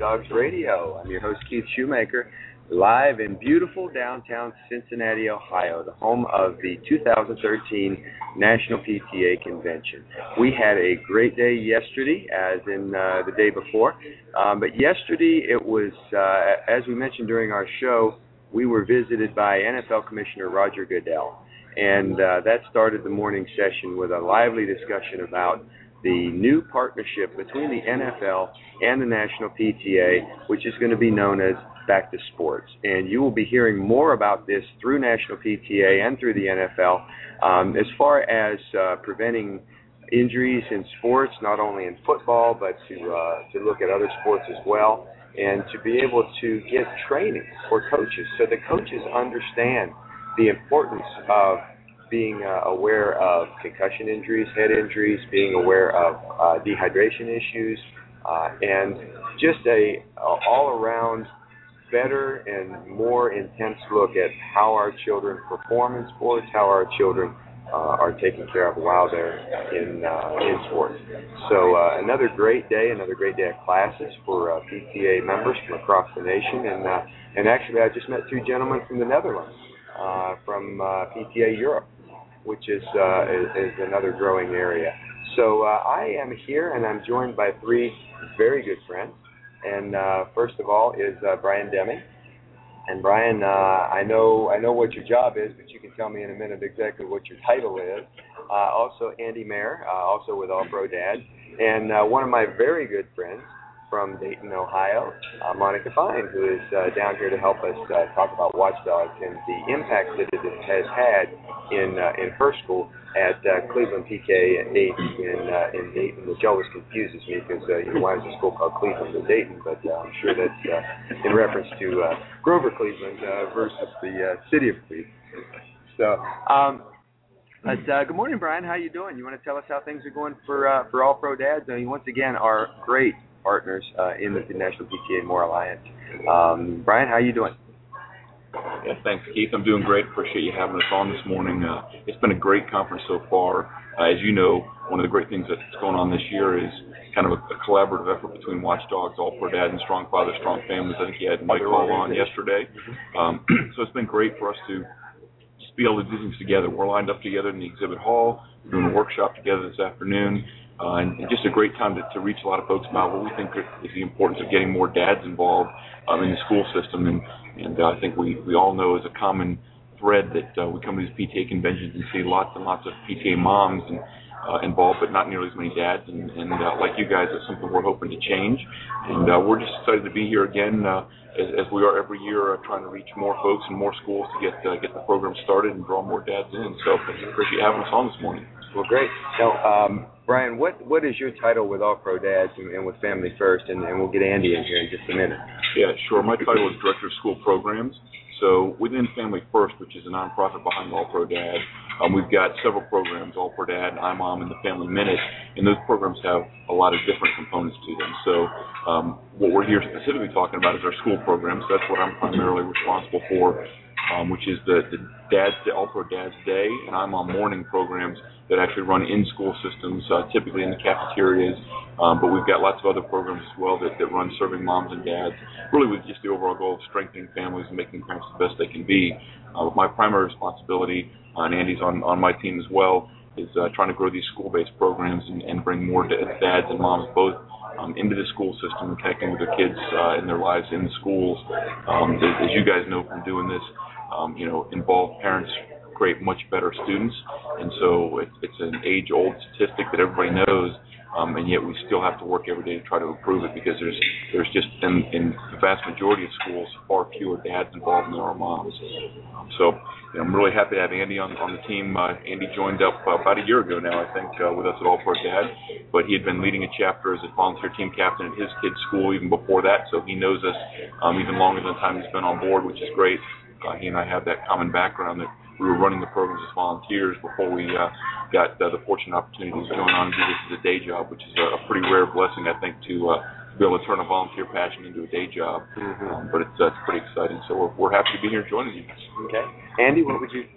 Watchdogs Radio. I'm your host, Keith Shoemaker, live in beautiful downtown Cincinnati, Ohio, the home of the 2013 National PTA Convention. We had a great day yesterday, as in uh, the day before, um, but yesterday it was, uh, as we mentioned during our show, we were visited by NFL Commissioner Roger Goodell. And uh, that started the morning session with a lively discussion about the new partnership between the NFL and the National PTA, which is going to be known as Back to Sports. And you will be hearing more about this through National PTA and through the NFL um, as far as uh, preventing injuries in sports, not only in football, but to uh, to look at other sports as well, and to be able to get training for coaches so the coaches understand the importance of being uh, aware of concussion injuries, head injuries, being aware of uh, dehydration issues, uh, and just a, a all-around better and more intense look at how our children perform in sports, how our children uh, are taken care of while they're in uh, in sports. So uh, another great day, another great day of classes for uh, PTA members from across the nation, and uh, and actually I just met two gentlemen from the Netherlands, uh, from uh, PTA Europe, which is, uh, is, is another growing area. So uh, I am here, and I'm joined by three very good friends. And uh, first of all is uh, Brian Deming. And Brian, uh, I know I know what your job is, but you can tell me in a minute exactly what your title is. Uh, also, Andy Mayer, uh, also with All Pro Dad, and uh, one of my very good friends, from Dayton, Ohio, uh, Monica Fine, who is uh, down here to help us uh, talk about Watchdogs and the impact that it has had in uh, in her school at uh, Cleveland PK in in, uh, in Dayton, which always confuses me because uh, you know why is a school called Cleveland in Dayton? But uh, I'm sure that's uh, in reference to uh, Grover Cleveland uh, versus the uh, city of Cleveland. So. Um, but uh, good morning, Brian. How you doing? You want to tell us how things are going for uh, for All Pro Dads? I mean, once again, our great partners uh, in the National PTA More Alliance. Um, Brian, how are you doing? Yeah, thanks, Keith. I'm doing great. Appreciate you having us on this morning. Uh, it's been a great conference so far. Uh, as you know, one of the great things that's going on this year is kind of a, a collaborative effort between Watchdogs, All Pro Dad, and Strong Father, Strong Families. I think you had Mike Hall on yesterday. Um, so it's been great for us to just be able to do things together. We're lined up together in the exhibit hall. We're doing a workshop together this afternoon uh, and, and just a great time to, to reach a lot of folks about what we think is the importance of getting more dads involved um, in the school system. And, and uh, I think we, we all know as a common thread that uh, we come to these PTA conventions and see lots and lots of PTA moms and uh, involved, but not nearly as many dads. And, and uh, like you guys, it's something we're hoping to change. And uh, we're just excited to be here again, uh, as, as we are every year, uh, trying to reach more folks and more schools to get uh, get the program started and draw more dads in. So appreciate having us on this morning. Well, great. Now, um, Brian, what what is your title with All Pro Dads and, and with Family First? And, and we'll get Andy in here in just a minute. Yeah, sure. My title is Director of School Programs. So within Family First, which is a nonprofit behind All Pro Dad, um, we've got several programs, All Pro Dad, iMom, and the Family Minute, and those programs have a lot of different components to them. So um, what we're here specifically talking about is our school programs. That's what I'm primarily responsible for, um, which is the, the Dad's All Pro Dad's Day and iMom morning programs that actually run in school systems, uh, typically in the cafeterias. Um, but we've got lots of other programs as well that, that run serving moms and dads, really with just the overall goal of strengthening families and making parents the best they can be. Uh, my primary responsibility, uh, and Andy's on, on my team as well, is uh, trying to grow these school-based programs and, and bring more dads and moms both um, into the school system and connecting with their kids uh, in their lives in the schools. Um, as, as you guys know from doing this, um, you know, involved parents create much better students. And so it, it's an age old statistic that everybody knows. Um, and yet we still have to work every day to try to improve it because there's there's just in, in the vast majority of schools far fewer dads involved than there are moms. Um, so you know, I'm really happy to have Andy on on the team. Uh, Andy joined up uh, about a year ago now, I think, uh, with us at All Pro Dad. But he had been leading a chapter as a volunteer team captain at his kid's school even before that, so he knows us um, even longer than the time he's been on board, which is great. Uh, he and I have that common background that we were running the programs as volunteers before we uh, got uh, the fortunate opportunities to go on and do this as a day job, which is a, a pretty rare blessing, I think, to uh, be able to turn a volunteer passion into a day job. Mm-hmm. Um, but it's uh, it's pretty exciting. So we're we're happy to be here joining you. Okay, Andy, what would you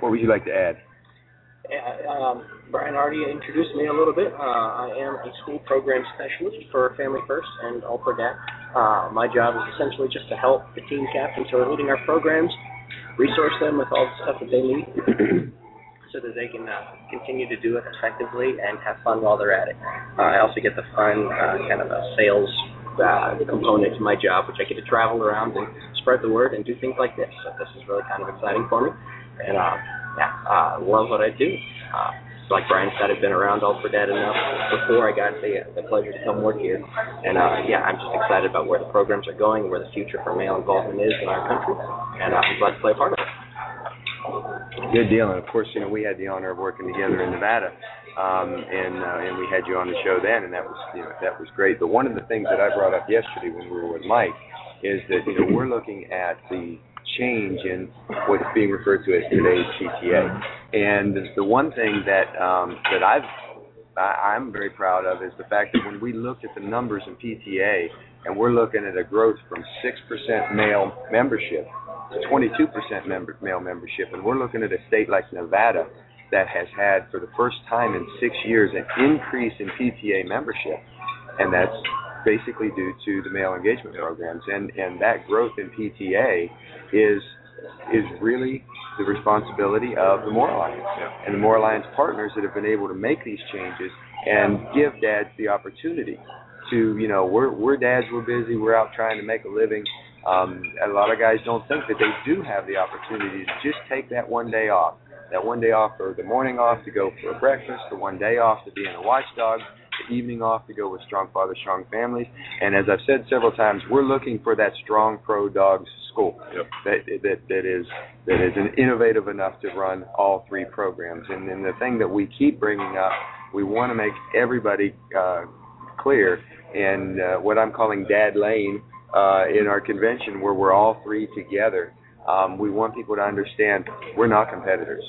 what would you like to add? Um, Brian already introduced me a little bit. Uh, I am a school program specialist for Family First and All Pro Dad. Uh, my job is essentially just to help the team captains who are leading our programs, resource them with all the stuff that they need, so that they can uh, continue to do it effectively and have fun while they're at it. Uh, I also get the fun uh, kind of a sales uh, component to my job, which I get to travel around and spread the word and do things like this. So this is really kind of exciting for me, and uh, yeah, uh, love what I do. Uh, like Brian said, I've been around All Pro Dad enough before I got the the pleasure to come work here, and uh, yeah, I'm just excited about where the programs are going, where the future for male involvement is in our country, and uh, I'm glad to play a part of it. Good deal, and of course, you know we had the honor of working together in Nevada, um, and uh, and we had you on the show then, and that was you know that was great. But one of the things that I brought up yesterday when we were with Mike is that you know we're looking at the change in what's being referred to as today's PTA. And the one thing that um, that I've I'm very proud of is the fact that when we looked at the numbers in PTA and we're looking at a growth from six percent male membership to 22% member, male membership, and we're looking at a state like Nevada that has had for the first time in six years an increase in PTA membership, and that's basically due to the male engagement programs. And and that growth in PTA is is really the responsibility of the More Alliance Yeah. and the More Alliance partners that have been able to make these changes and give dads the opportunity to, you know, we're we're dads, we're busy, we're out trying to make a living. Um, a lot of guys don't think that they do have the opportunity to just take that one day off, that one day off or the morning off to go for a breakfast, the one day off to be in a watchdog, the evening off to go with strong fathers, strong families. And as I've said several times, we're looking for that strong pro dogs school Yep. that that that is that is an innovative enough to run all three programs. And then the thing that we keep bringing up, we want to make everybody uh, clear in uh, what I'm calling Dad Lane uh, in our convention, where we're all three together. Um, we want people to understand we're not competitors.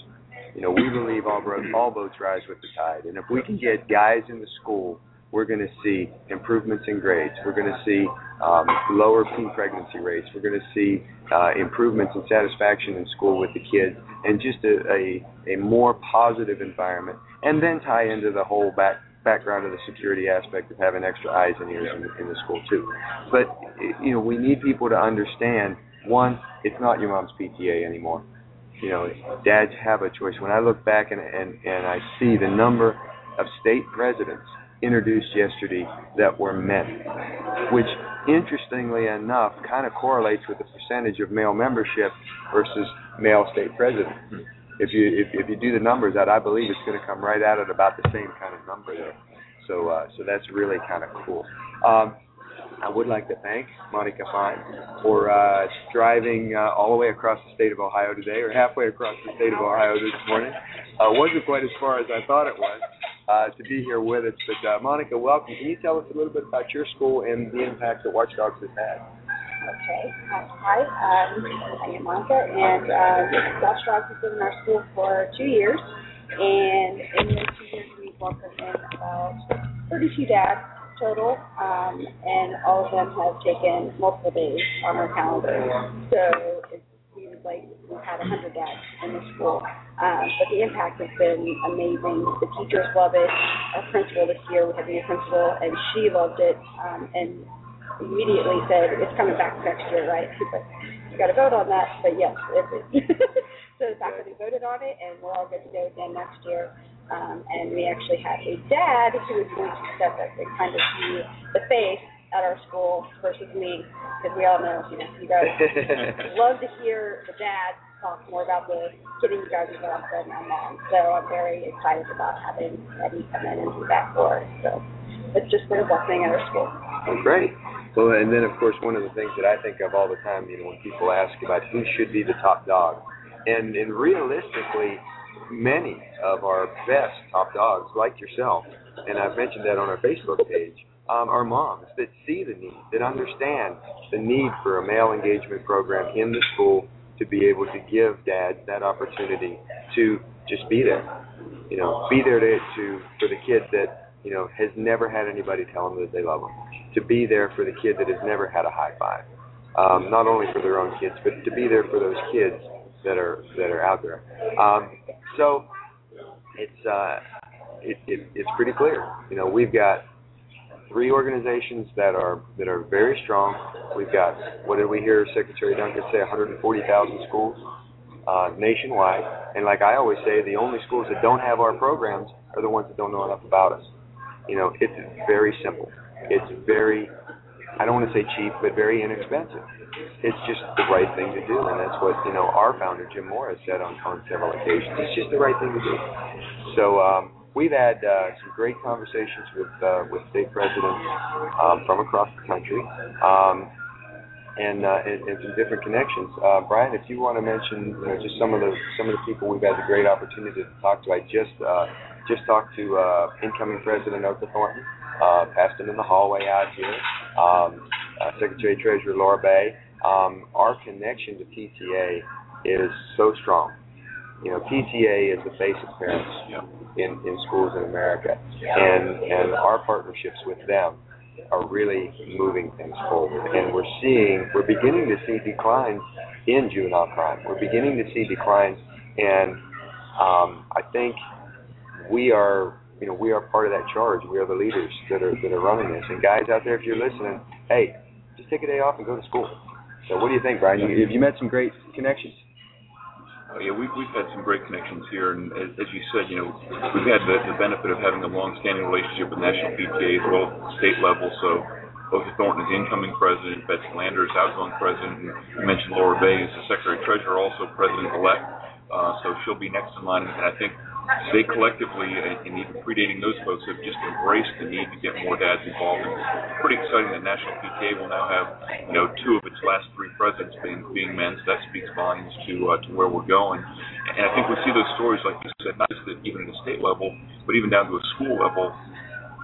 You know, we believe all, bro- all boats rise with the tide, and if we can get guys in the school, we're going to see improvements in grades. We're going to see um, lower teen pregnancy rates. We're going to see uh, improvements in satisfaction in school with the kids, and just a, a, a more positive environment. And then tie into the whole back background of the security aspect of having extra eyes and ears in, in the school too. But you know, we need people to understand. One, it's not your mom's PTA anymore you know, dads have a choice. When I look back and and and I see the number of state presidents introduced yesterday that were men, which interestingly enough kind of correlates with the percentage of male membership versus male state president. If you if, if you do the numbers out, I believe it's going to come right out at about the same kind of number there. So uh, so that's really kind of cool. Um, I would like to thank Monica Fine for uh, driving uh, all the way across the state of Ohio today, or halfway across the state of Ohio this morning. Uh, wasn't quite as far as I thought it was uh, to be here with us. But uh, Monica, welcome. Can you tell us a little bit about your school and the impact that Watchdogs has had? Okay. Hi, um, I am Monica, and uh, Watch Dogs has been in our school for two years. And in those two years, we've welcomed in about 32 dads total, um, and all of them have taken multiple days on our calendar. So it seems like we've had 100 dads in the school. Um, but the impact has been amazing. The teachers love it. Our principal this year, we had a new principal, and she loved it. Um, and immediately said, "It's coming back next year, right?" She's like, "You got to vote on that." But yes, it is. so the faculty voted on it, and we're all good to go again next year. Um, and we actually had a dad who was going to step up and kind of be the face at our school versus me, because we all know, you know, you guys love to hear the dad talk more about the getting you guys involved than my mom. So I'm very excited about having Eddie come in and do that for us. So it's just been a blessing at our school. Oh, great. Well, and then of course one of the things that I think of all the time, you know, when people ask about who should be the top dog, and and realistically, many of our best top dogs, like yourself, and I've mentioned that on our Facebook page, um, are moms that see the need, that understand the need for a male engagement program in the school to be able to give dads that opportunity to just be there. You know, be there to, to for the kid that you know has never had anybody tell them that they love them. To be there for the kid that has never had a high five. Um, not only for their own kids, but to be there for those kids that are that are out there. Um, so it's uh, it, it, it's pretty clear. You know, we've got three organizations that are that are very strong. We've got what did we hear Secretary Duncan say? 140,000 schools uh, nationwide, and like I always say, the only schools that don't have our programs are the ones that don't know enough about us. You know, it's very simple. It's very I don't want to say cheap, but very inexpensive. It's just the right thing to do, and that's what you know our founder Jim Morris said on on several occasions. It's just the right thing to do. So um, we've had uh, some great conversations with uh, with state presidents um, from across the country, um, and, uh, and and some different connections. Uh, Brian, if you want to mention you know, just some of the some of the people we've had the great opportunity to talk to, I just uh, just talked to uh, incoming President Otha Thornton, uh, passed him in the hallway out here. Um, uh, Secretary Treasurer Laura Bay. Um, our connection to PTA is so strong. You know, PTA is the face of parents in, in schools in America, and and our partnerships with them are really moving things forward. And we're seeing, we're beginning to see declines in juvenile crime. We're beginning to see declines, and um, I think we are, you know, we are part of that charge. We are the leaders that are that are running this. And guys out there, if you're listening, hey, just take a day off and go to school. So what do you think, Brian? You, have you met some great connections? Uh, yeah, we've we've had some great connections here, and as, as you said, you know, we've had the, the benefit of having a long-standing relationship with National PTA as well state level. So, Otha Thornton is incoming president, Betsy Landers is outgoing president, and you mentioned Laura Bay is the secretary treasurer, also president-elect. Uh, so she'll be next in line, and I think they collectively, and even predating those folks, have just embraced the need to get more dads involved. And it's pretty exciting that National PTA will now have, you know, two of its last three presidents being being men. So that speaks volumes to uh, to where we're going. And I think we see those stories, like you said, not just at, even at a state level, but even down to a school level,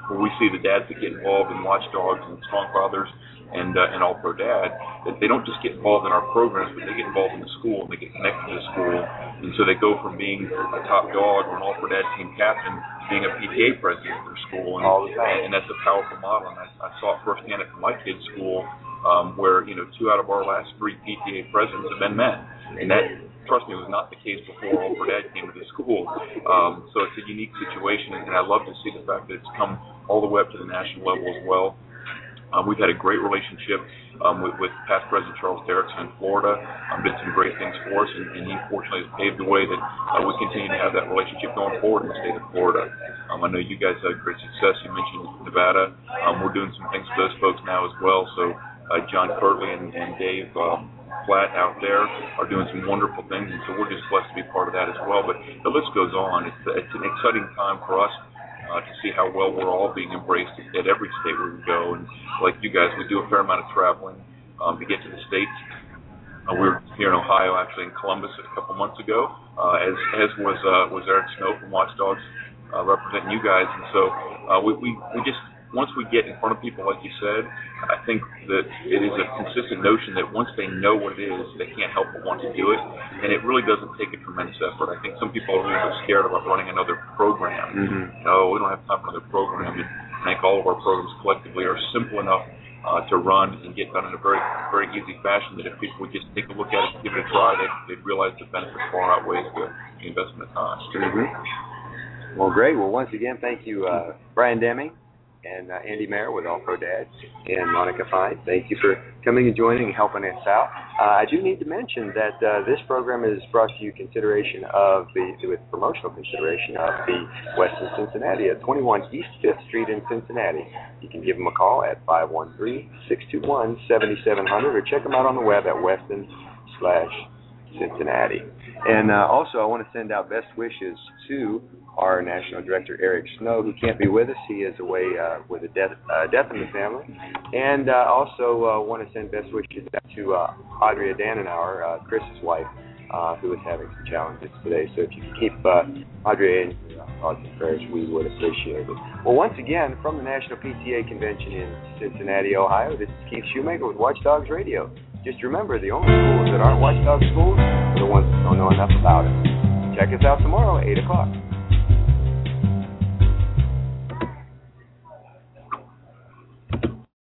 where we see the dads that get involved in watchdogs and strong fathers and uh, and All Pro Dad, that they don't just get involved in our programs, but they get involved in the school and they get connected to the school, and so they go from being a top dog or an All Pro Dad team captain to being a PTA president of their school, and, All the time. and that's a powerful model. And I, I saw it firsthand at my kids' school, um, where you know two out of our last three PTA presidents have been men, and that trust me, it was not the case before Pro Dad came to the school. Um, so it's a unique situation, and I love to see the fact that it's come all the way up to the national level as well. Um, we've had a great relationship um, with, with past President Charles Derrickson in Florida. Um, did some great things for us, and, and he fortunately has paved the way that uh, we continue to have that relationship going forward in the state of Florida. Um, I know you guys had great success. You mentioned Nevada. Um, we're doing some things for those folks now as well. So uh, John Kirtley and, and Dave um, Flat out there are doing some wonderful things, and so we're just blessed to be part of that as well. But the list goes on. It's, it's an exciting time for us uh, to see how well we're all being embraced at every state where we go. And like you guys, we do a fair amount of traveling um, to get to the states. Uh, we were here in Ohio, actually in Columbus, a couple months ago, uh, as as was uh, was Eric Snow from Watchdogs uh, representing you guys. And so uh, we, we we just once we get in front of people, like you said, I think that it is a consistent notion that once they know what it is, they can't help but want to do it. And it really doesn't take a tremendous effort. I think some people are a little scared about running another program. Mm-hmm. No, we don't have time for another program. And I think all of our programs collectively are simple enough uh, to run and get done in a very, very easy fashion that if people would just take a look at it, give it a try, they'd, they'd realize the benefit far outweighs the, the investment of time. Mm-hmm. Well, great. Well, once again, thank you, uh, Brian Deming and uh, Andy Mayer with All Pro Dads and Monica Fine. Thank you for coming and joining and helping us out. Uh, I do need to mention that uh, this program is brought to you consideration of the with promotional consideration of the Westin Cincinnati at 21 East Fifth Street in Cincinnati. You can give them a call at 513-621-7700 or check them out on the web at Westin slash Cincinnati. And uh, also, I want to send out best wishes to our national director Eric Snow, who can't be with us. He is away uh, with a death, uh, death in the family. And uh, also uh, want to send best wishes out to uh, Audrey Danenauer, uh, Chris's wife, uh, who is having some challenges today. So if you could keep uh, Audrey in your thoughts and prayers, we would appreciate it. Well, once again, from the National PTA Convention in Cincinnati, Ohio, this is Keith Shoemaker with Watchdogs Radio. Just remember, the only schools that aren't watchdog schools are the ones that don't know enough about it. Check us out tomorrow, 8 o'clock.